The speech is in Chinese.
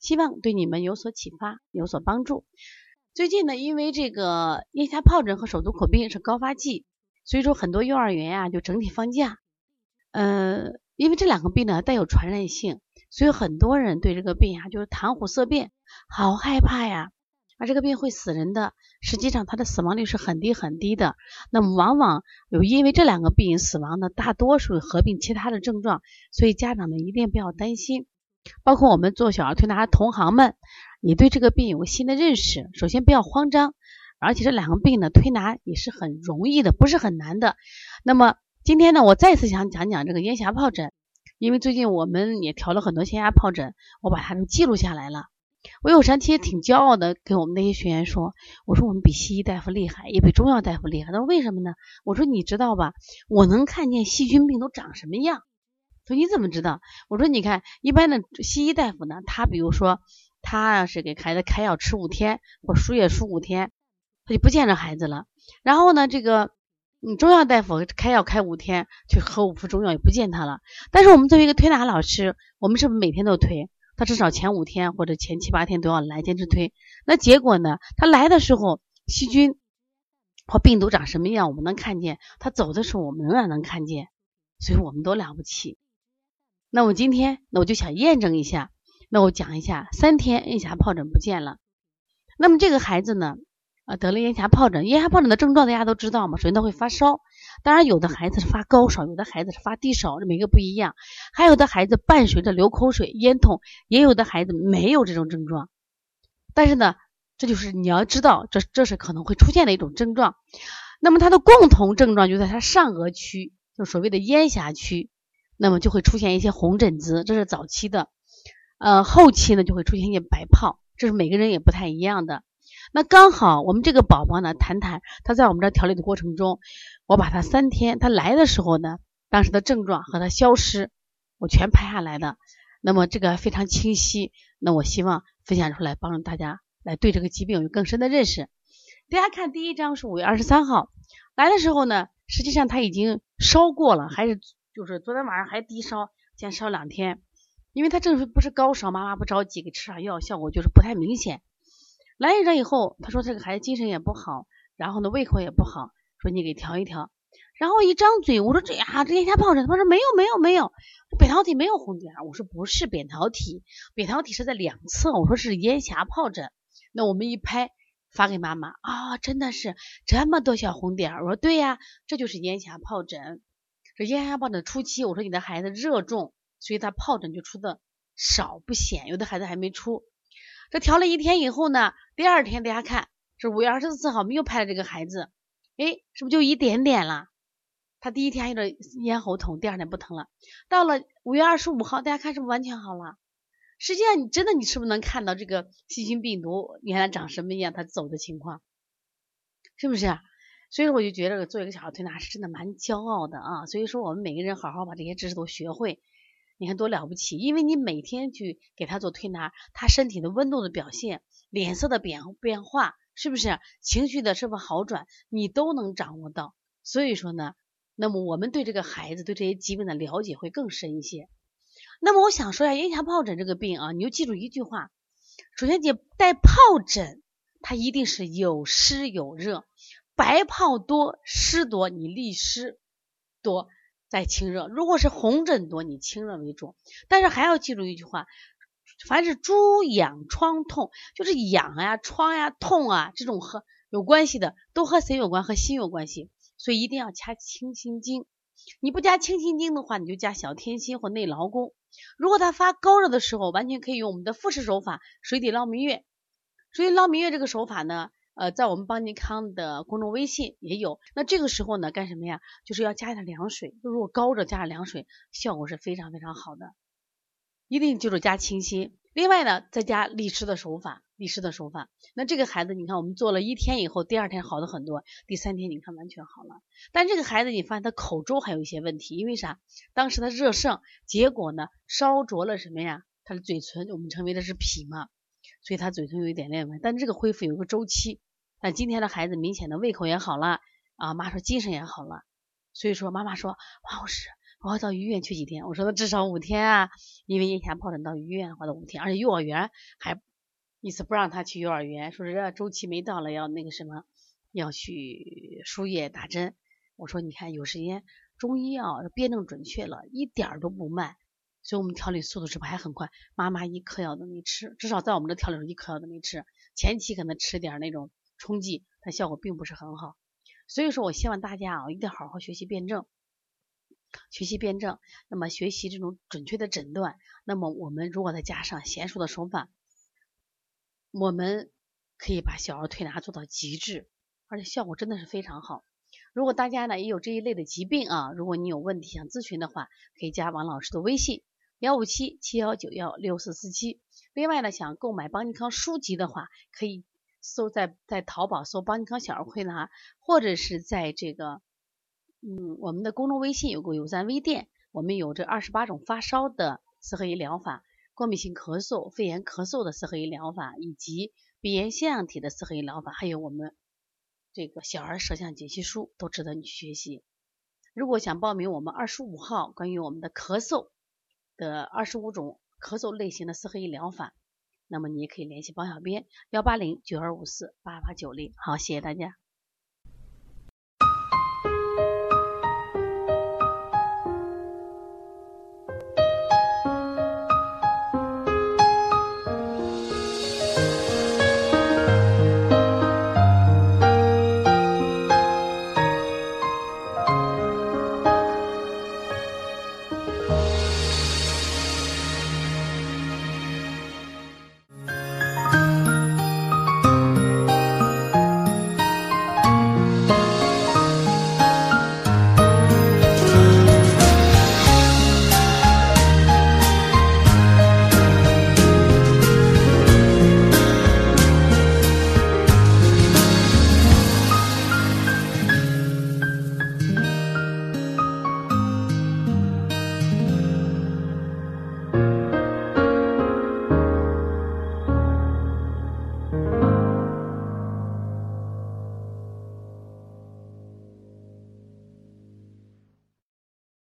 希望对你们有所启发，有所帮助。最近呢，因为这个腋下疱疹和手足口病是高发季，所以说很多幼儿园呀就整体放假。呃，因为这两个病呢带有传染性，所以很多人对这个病呀就是谈虎色变，好害怕呀。而这个病会死人的，实际上它的死亡率是很低很低的。那么往往有因为这两个病死亡的，大多数合并其他的症状，所以家长们一定不要担心。包括我们做小儿推拿的同行们，也对这个病有个新的认识。首先不要慌张，而且这两个病呢，推拿也是很容易的，不是很难的。那么今天呢，我再次想讲讲这个咽峡疱疹，因为最近我们也调了很多咽峡疱疹，我把它都记录下来了。我有时其实挺骄傲的，跟我们那些学员说，我说我们比西医大夫厉害，也比中药大夫厉害。他说为什么呢？我说你知道吧，我能看见细菌病都长什么样。你怎么知道？我说你看，一般的西医大夫呢，他比如说他要是给孩子开药吃五天，或输液输五天，他就不见着孩子了。然后呢，这个嗯中药大夫开药开五天，去喝五副中药也不见他了。但是我们作为一个推拿老师，我们是不是每天都推？他至少前五天或者前七八天都要来坚持推。那结果呢？他来的时候细菌或病毒长什么样，我们能看见；他走的时候，我们仍然能看见。所以我们都了不起。那我今天，那我就想验证一下。那我讲一下，三天咽峡疱疹不见了。那么这个孩子呢，啊得了咽峡疱疹。咽峡疱疹的症状大家都知道嘛，首先他会发烧，当然有的孩子是发高烧，有的孩子是发低烧，每个不一样。还有的孩子伴随着流口水、咽痛，也有的孩子没有这种症状。但是呢，这就是你要知道，这这是可能会出现的一种症状。那么它的共同症状就在它上颚区，就所谓的咽峡区。那么就会出现一些红疹子，这是早期的，呃，后期呢就会出现一些白泡，这是每个人也不太一样的。那刚好我们这个宝宝呢，谈谈他在我们这调理的过程中，我把他三天他来的时候呢，当时的症状和他消失，我全拍下来的，那么这个非常清晰，那我希望分享出来，帮助大家来对这个疾病有更深的认识。大家看第一张是五月二十三号来的时候呢，实际上他已经烧过了，还是。就是昨天晚上还低烧，先烧两天，因为他这是不是高烧，妈妈不着急，给吃上药，效果就是不太明显。来一阵以后，他说这个孩子精神也不好，然后呢胃口也不好，说你给调一调。然后一张嘴，我说这呀这咽下疱疹，他说没有没有没有，扁桃体没有红点，我说不是扁桃体，扁桃体是在两侧，我说是咽峡疱疹。那我们一拍发给妈妈啊，真的是这么多小红点，我说对呀，这就是咽峡疱疹。这咽峡疱疹初期，我说你的孩子热重，所以他疱疹就出的少不显，有的孩子还没出。这调了一天以后呢，第二天大家看，是五月二十四号，我们又拍了这个孩子，哎，是不是就一点点了？他第一天有点咽喉痛，第二天不疼了。到了五月二十五号，大家看是不是完全好了？实际上，你真的你是不是能看到这个细菌病毒原来长什么样，它走的情况，是不是？啊所以说我就觉得做一个小儿推拿是真的蛮骄傲的啊！所以说我们每个人好好把这些知识都学会，你看多了不起！因为你每天去给他做推拿，他身体的温度的表现、脸色的变变化，是不是情绪的是否好转，你都能掌握到。所以说呢，那么我们对这个孩子对这些疾病的了解会更深一些。那么我想说一下咽峡疱疹这个病啊，你就记住一句话：首先你带疱疹，它一定是有湿有热。白泡多、湿多，你利湿多再清热；如果是红疹多，你清热为主。但是还要记住一句话：凡是猪痒疮痛，就是痒呀、疮呀、痛啊这种和有关系的，都和谁有关？和心有关系。所以一定要加清心经。你不加清心经的话，你就加小天心或内劳宫。如果他发高热的时候，完全可以用我们的复式手法——水底捞明月。所以捞明月这个手法呢？呃，在我们邦尼康的公众微信也有。那这个时候呢，干什么呀？就是要加一点凉水。如果高热加上凉水，效果是非常非常好的。一定记住加清心。另外呢，再加利湿的手法，利湿的手法。那这个孩子，你看我们做了一天以后，第二天好的很多，第三天你看完全好了。但这个孩子，你发现他口周还有一些问题，因为啥？当时他热盛，结果呢烧灼了什么呀？他的嘴唇，我们称为的是脾嘛，所以他嘴唇有一点点问但这个恢复有个周期。但今天的孩子明显的胃口也好了啊，妈说精神也好了。所以说妈妈说王老师，我要到医院去几天？我说那至少五天啊，因为腋下疱疹到医院或者五天，而且幼儿园还。意思不让他去幼儿园，说是周期没到了，要那个什么，要去输液打针。我说你看有时间，中医啊辩证准确了，一点都不慢，所以我们调理速度是不是还很快？妈妈一颗药都没吃，至少在我们这调理时候一颗药都没吃。前期可能吃点那种冲剂，但效果并不是很好。所以说我希望大家啊一定好好学习辩证，学习辩证，那么学习这种准确的诊断。那么我们如果再加上娴熟的手法。我们可以把小儿推拿做到极致，而且效果真的是非常好。如果大家呢也有这一类的疾病啊，如果你有问题想咨询的话，可以加王老师的微信幺五七七幺九幺六四四七。另外呢，想购买邦尼康书籍的话，可以搜在在淘宝搜邦尼康小儿推拿，或者是在这个嗯我们的公众微信有个有赞微店，我们有这二十八种发烧的四合一疗法。过敏性咳嗽、肺炎咳嗽的四合一疗法，以及鼻炎腺样体的四合一疗法，还有我们这个小儿舌象解析书，都值得你学习。如果想报名我们二十五号关于我们的咳嗽的二十五种咳嗽类型的四合一疗法，那么你也可以联系包小编幺八零九二五四八八九零。好，谢谢大家。